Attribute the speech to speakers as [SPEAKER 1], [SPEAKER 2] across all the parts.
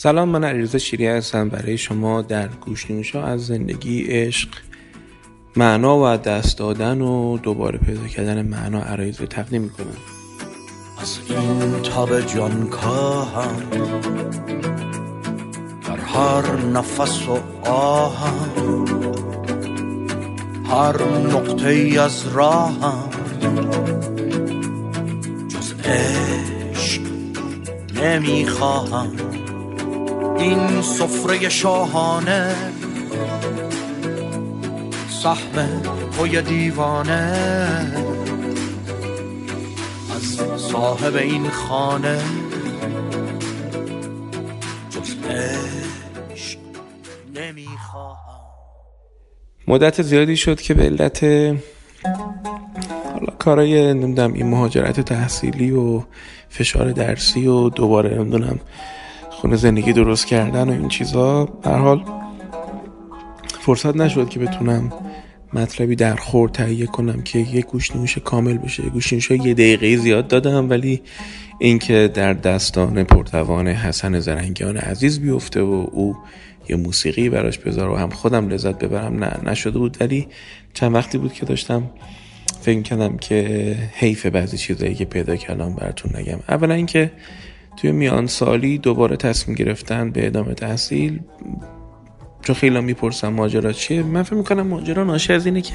[SPEAKER 1] سلام من علیرضا شیری هستم. برای شما در گوشنیوشا از زندگی عشق معنا و دست دادن و دوباره پیدا کردن معنا عرایز رو تقدیم می‌کنم.
[SPEAKER 2] از این تاب جان در هر نفس و آهم هر نقطه ای از راهم جز عشق نمی‌خواهم. این سفره شاهانه سهم توی دیوانه. از صاحب این خانه جز
[SPEAKER 1] مدت زیادی شد که به علت حالا کارای نمی‌دونم این مهاجرت تحصیلی و فشار درسی و دوباره نمی‌دونم خونه زندگی درست کردن و این چیزا در حال فرصت نشد که بتونم مطلبی در خور تهیه کنم که یک گوشنیوش کامل بشه گوشنیوش یه دقیقه زیاد دادم ولی اینکه در دستان پرتوان حسن زرنگیان عزیز بیفته و او یه موسیقی براش بذار و هم خودم لذت ببرم نه نشده بود. ولی چند وقتی بود که داشتم فکر کردم که حیف بعضی چیزایی که پیدا کردم براتون نگم. اولا اینکه توی میان سالی دوباره تصمیم گرفتن به ادامه تحصیل. چون خیلی می‌پرسم ماجرا چیه من فکر می‌کنم ماجرا ناشی از اینه که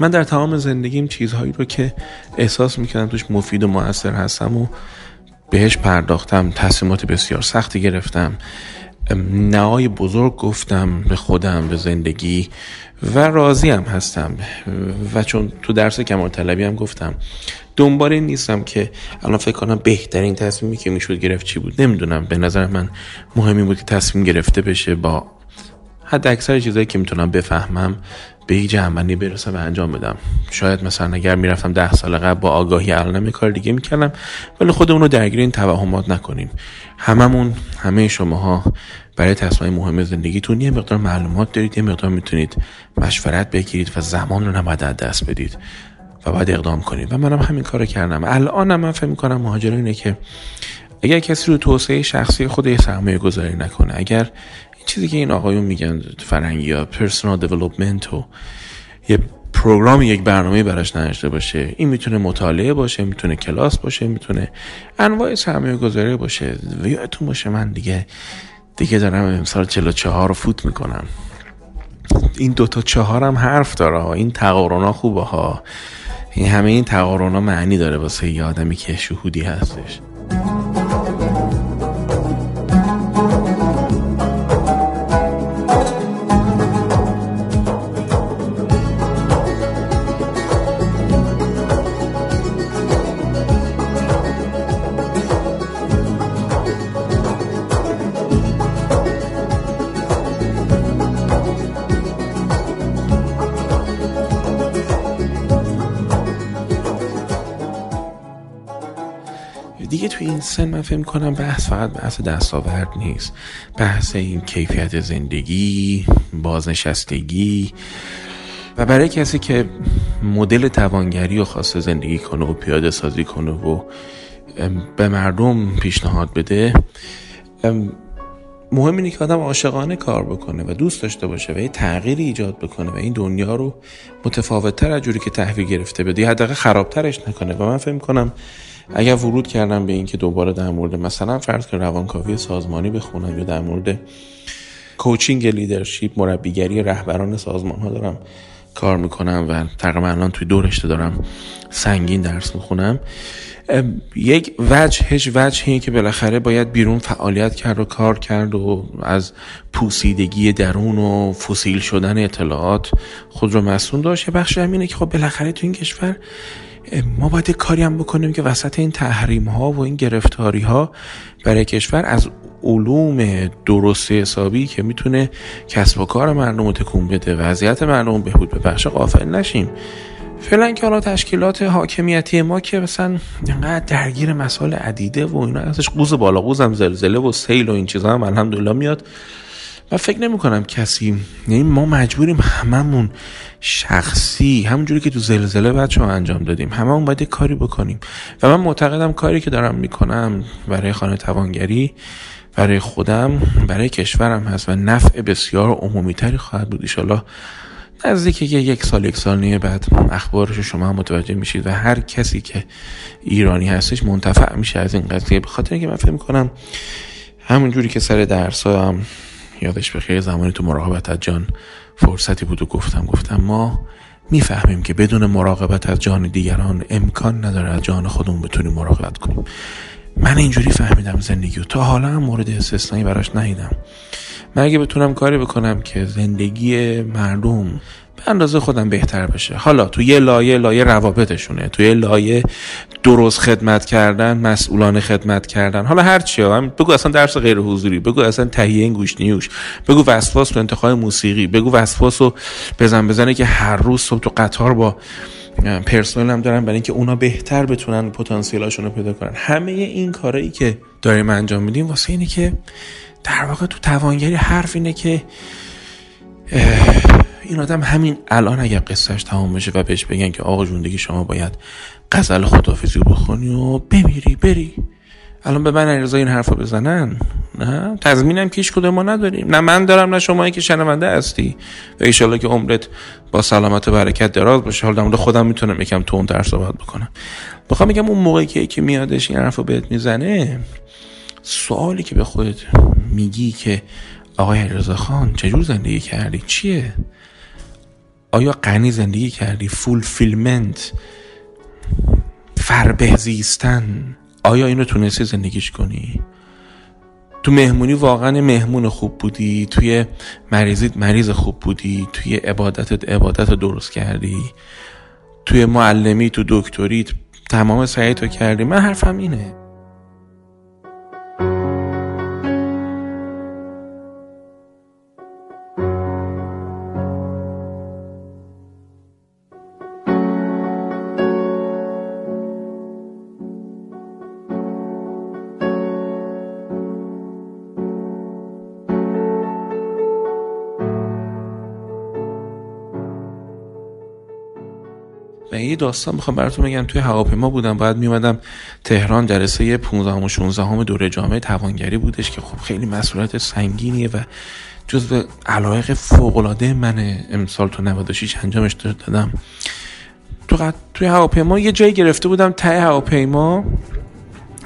[SPEAKER 1] من در تمام زندگیم چیزهایی رو که احساس می‌کردم توش مفید و موثر هستم و بهش پرداختم تصمیمات بسیار سختی گرفتم. نهای بزرگ گفتم به خودم به زندگی و راضی هم هستم. و چون تو درس کمال طلبی هم گفتم دنبال این نیستم که الان فکر کنم بهترین تصمیمی که می‌شد گرفت چی بود؟ نمی‌دونم. به نظر من مهمی بود که تصمیم گرفته بشه با حد اکثر چیزایی که می‌تونم بفهمم. به یه جنبندی برسم و انجام بدم. شاید مثلا اگر می‌رفتم ده سال قبل با آگاهی الان کار دیگه می‌کردم ولی خودمون رو درگیر این توهمات نکنیم. هممون همه شماها برای تصمیم مهم زندگیتون یه مقدار معلومات دارید یه مقدار می‌تونید مشورت بگیرید و زمان رو نباید دست بدید و باید اقدام کنید. و منم همین کارو کردم. الان من فکر می‌کنم مهاجر اینه که اگر کسی رو توسعه شخصی خود یه سرمایه گذاری نکنه اگر چیزی که این آقایون میگن فرنگی ها پرسونال دیولپمنت و یه پروگرام یک برنامه براش نداشته باشه. این می‌تونه مطالعه باشه می‌تونه کلاس باشه می‌تونه انواع سرمایه گذاری باشه. و یادتون باشه من دیگه دیگه دارم امسال 44 رو فوت می‌کنم. این دوتا چهار هم حرف داره این تقارونا خوبه ها. این همه این تقارونا معنی داره واسه یه آدمی که شهودی هستش. دیگه توی این سن من فکر کنم بحث فقط بحث دستاورد نیست. بحث این کیفیت زندگی بازنشستگی و برای کسی که مدل توانگری و خواسته زندگی کنه و پیاده سازی کنه و به مردم پیشنهاد بده مهم اینه که آدم عاشقانه کار بکنه و دوست داشته باشه و یه تغییری ایجاد بکنه و این دنیا رو متفاوتتر از جوری که تحویل گرفته بده یا حداقل خرابترش نکنه. و من فکر کنم اگر ورود کردم به اینکه دوباره در مورد مثلا فرض که روانکاوی سازمانی بخونم یا در مورد کوچینگ لیدرشپ مربیگری رهبران سازمان ها دارم کار می‌کنم و تقریبا الان توی دو رشته دارم سنگین درس می‌خونم. یک وجهش وجهی که بالاخره باید بیرون فعالیت کرد و کار کرد و از پوسیدگی درون و فسیل شدن اطلاعات خود رو مسئول داشت. یه بخش همینه که خب بالاخره تو این کشور ما باید کاری هم بکنیم که وسط این تحریم ها و این گرفتاری ها برای کشور از علوم درست حسابی که می‌تونه کسب و کار مردم رو تکون بده وضعیت مردم بهبود به بخش قافل نشیم. فعلا که حالا تشکیلات حاکمیتی ما که مثلا اینقدر درگیر مسائل عدیده و اینا ازش قوز بالا قوزم زلزله و سیل و این چیزا هم الحمدلله میاد. و فکر نمی کنم کسی یعنی ما مجبوریم هممون شخصی همونجوری که تو زلزله بچه ها انجام دادیم هممون باید کاری بکنیم. و من معتقدم کاری که دارم می‌کنم برای خانه توانگری برای خودم برای کشورم هست و نفع بسیار عمومی تری خواهد بود ایشالله نزدیک یک سال یک سال نیه بعد اخبارش شما هم متوجه میشید و هر کسی که ایرانی هستش منتفع میشه از این قضیه. به خاطر اینکه من فکر می‌کنم همون جوری که سر درس هم یادش بخیر زمانی تو مراقبت از جان فرصتی بود و گفتم گفتم ما می‌فهمیم که بدون مراقبت از جان دیگران امکان نداره از جان خودمون بتونیم مراقبت کنیم. من اینجوری فهمیدم زندگی و تا حالا هم مورد استثنایی براش ندیدم. من اگه بتونم کاری بکنم که زندگی مردم به اندازه خودم بهتر بشه. حالا تو یه لایه لایه روابطشونه. تو یه لایه درست خدمت کردن مسئولان خدمت کردن. حالا هر چی هم بگو اصلا درس غیر حضوری بگو اصلا تهیه گوش نیوش. بگو وسواس تو انتخاب موسیقی. بگو وسواس رو بزن بزنه که هر روز صبح تو قطار با پرسنل هم دارن برای اینکه اونا بهتر بتونن پتانسیلاشون رو پیدا کنن. همه این کارایی که داریم انجام میدیم واسه اینه که در واقع تو توانگری حرف اینه که این آدم همین الان اگر قصهش تمام بشه و بهش بگن که آقا جون شما باید غزل خدافزی بخونی و بمیری بری. الان به من علیرضا این حرفو بزنن؟ نه تضمینم که هیچ ما نداریم. نه من دارم نه شما که شنونده هستی. و ایشالله که عمرت با سلامت و برکت دراز باشه. حال در خودم می‌تونم یکم تون تر صحبت بکنم. بخوام میگم اون موقعی که که میادش این حرفو بهت می‌زنه سوالی که به خودت میگی که آقای علیرضا خان چجور زندگی کردی؟ چیه؟ آیا غنی زندگی کردی؟ فول فیلمنت فربه زیستن آیا اینو تونستی زندگیش کنی؟ تو مهمونی واقعا مهمون خوب بودی؟ توی مریضیت مریض خوب بودی؟ توی عبادتت عبادت درست کردی؟ توی معلمی تو دکتریت تمام سعی تو کردی؟ من حرفم اینه. یه داستان می‌خوام براتون بگم. توی هواپیما بودم بعد میومدم تهران جلسه 15 و 16 همه دوره جامعه توانگری بودش که خب خیلی مسئولیت سنگینیه و جزو علایق فوق العاده من امسال تو 96 انجامش دادم. تو توی هواپیما یه جایی گرفته بودم ته هواپیما.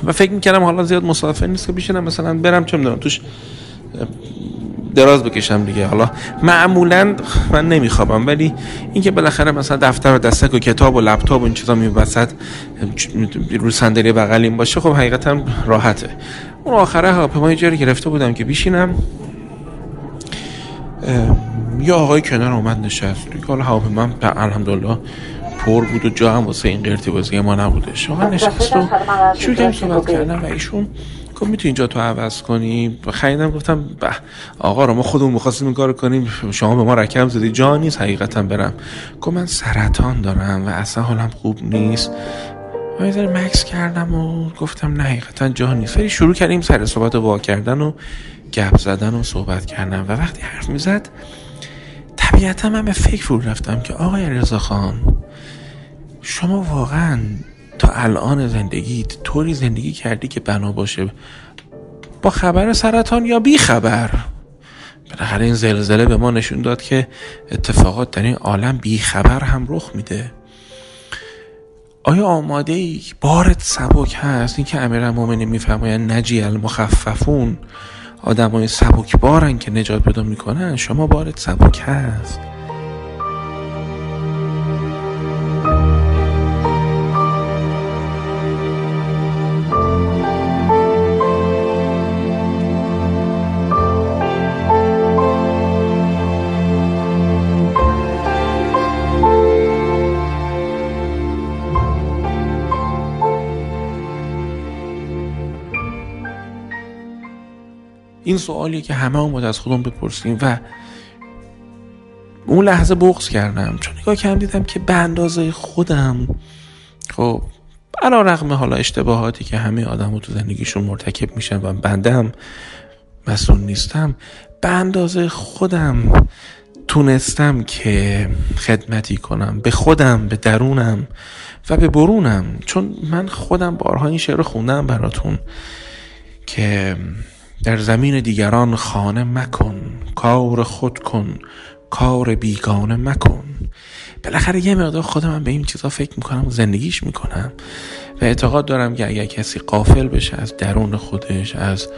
[SPEAKER 1] و فکر می‌کردم حالا زیاد مسافر نیست که بشینم مثلا برم چه می‌دونم توش دراز بکشم دیگه. حالا معمولا من نمیخوابم ولی اینکه بالاخره مثلا دفتر و دستک و کتاب و لپتاپ و این چیزا می وسط رو صندلی بغلیم باشه خب حقیقتا راحته. اون آخره هواپیما جایی گرفته بودم که بشینم. یا آقای کنار اومد نشست. دیگه حالا هواپیما الحمدلله پر بود و جا هم واسه این قرتی بازی ما نبودش آقا نشست و کردم صحبت کردم و ایشون گفت می‌تونی اینجا تو عوض کنی؟ خریدم گفتم به آقا رو ما خودمون می‌خواستیم این کار کنیم شما به ما رکم زدی. جا نیست حقیقتا برم. گفت من سرطان دارم و اصلا حالم خوب نیست. و یه مکس کردم و گفتم نه حقیقتا جا نیست. ولی شروع کردیم سر صحبت وا کردن و گپ زدن و صحبت کردن. و وقتی حرف می‌زد طبیعتا من به فکر فرو رفتم که آقای رضا خان شما واقعا تا الان زندگیت طوری زندگی کردی که بنا باشه با خبر سرطان یا بی خبر. بالاخره این زلزله به ما نشون داد که اتفاقات در این عالم بی خبر هم رخ میده. آیا آماده ای بارت سبک هست؟ این که امیرالمومنین میفرمایند نجی المخففون. آدمای سبک بارن که نجات پیدا می‌کنن شما بارت سبک هست. این سوالیه که همه هم باید از خودم بپرسیم و اون لحظه بغض کردم چون نگاه کردم دیدم که به اندازه خودم خب علا رقم حالا اشتباهاتی که همه آدم تو زندگیشون مرتکب میشن و بنده هم مسئول نیستم به اندازه خودم تونستم که خدمتی کنم به خودم به درونم و به برونم. چون من خودم بارها این شعر خوندم براتون که در زمین دیگران خانه مکن کار خود کن کار بیگانه مکن. بالاخره یه مقدار خودم به این چیزا فکر می‌کنم و زندگیش می‌کنم و اعتقاد دارم که اگر کسی قافل بشه از درون خودش از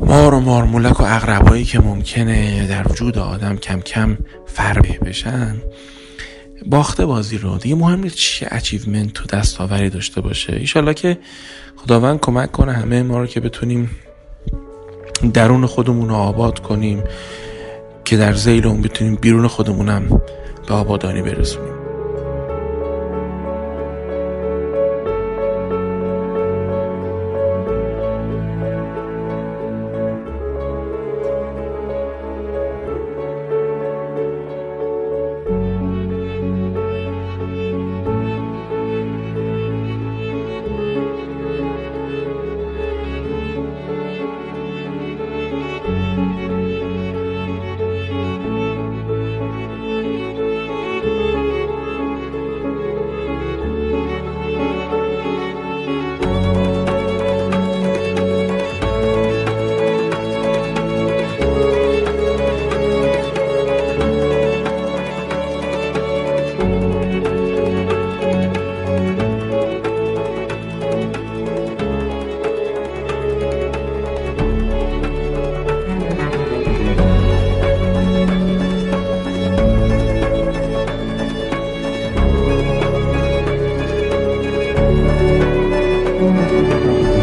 [SPEAKER 1] مار و مارمولک و اقربایی که ممکنه در وجود آدم کم کم فربه بشن باخته بازی رو. دیگه مهم نیست چه اچیومنت تو دستاوری داشته باشه. ایشالله که خداوند کمک کنه همه ما رو که بتونیم درون خودمون رو آباد کنیم که در زیل اون بتونیم بیرون خودمونم به آبادانی برسونیم. Música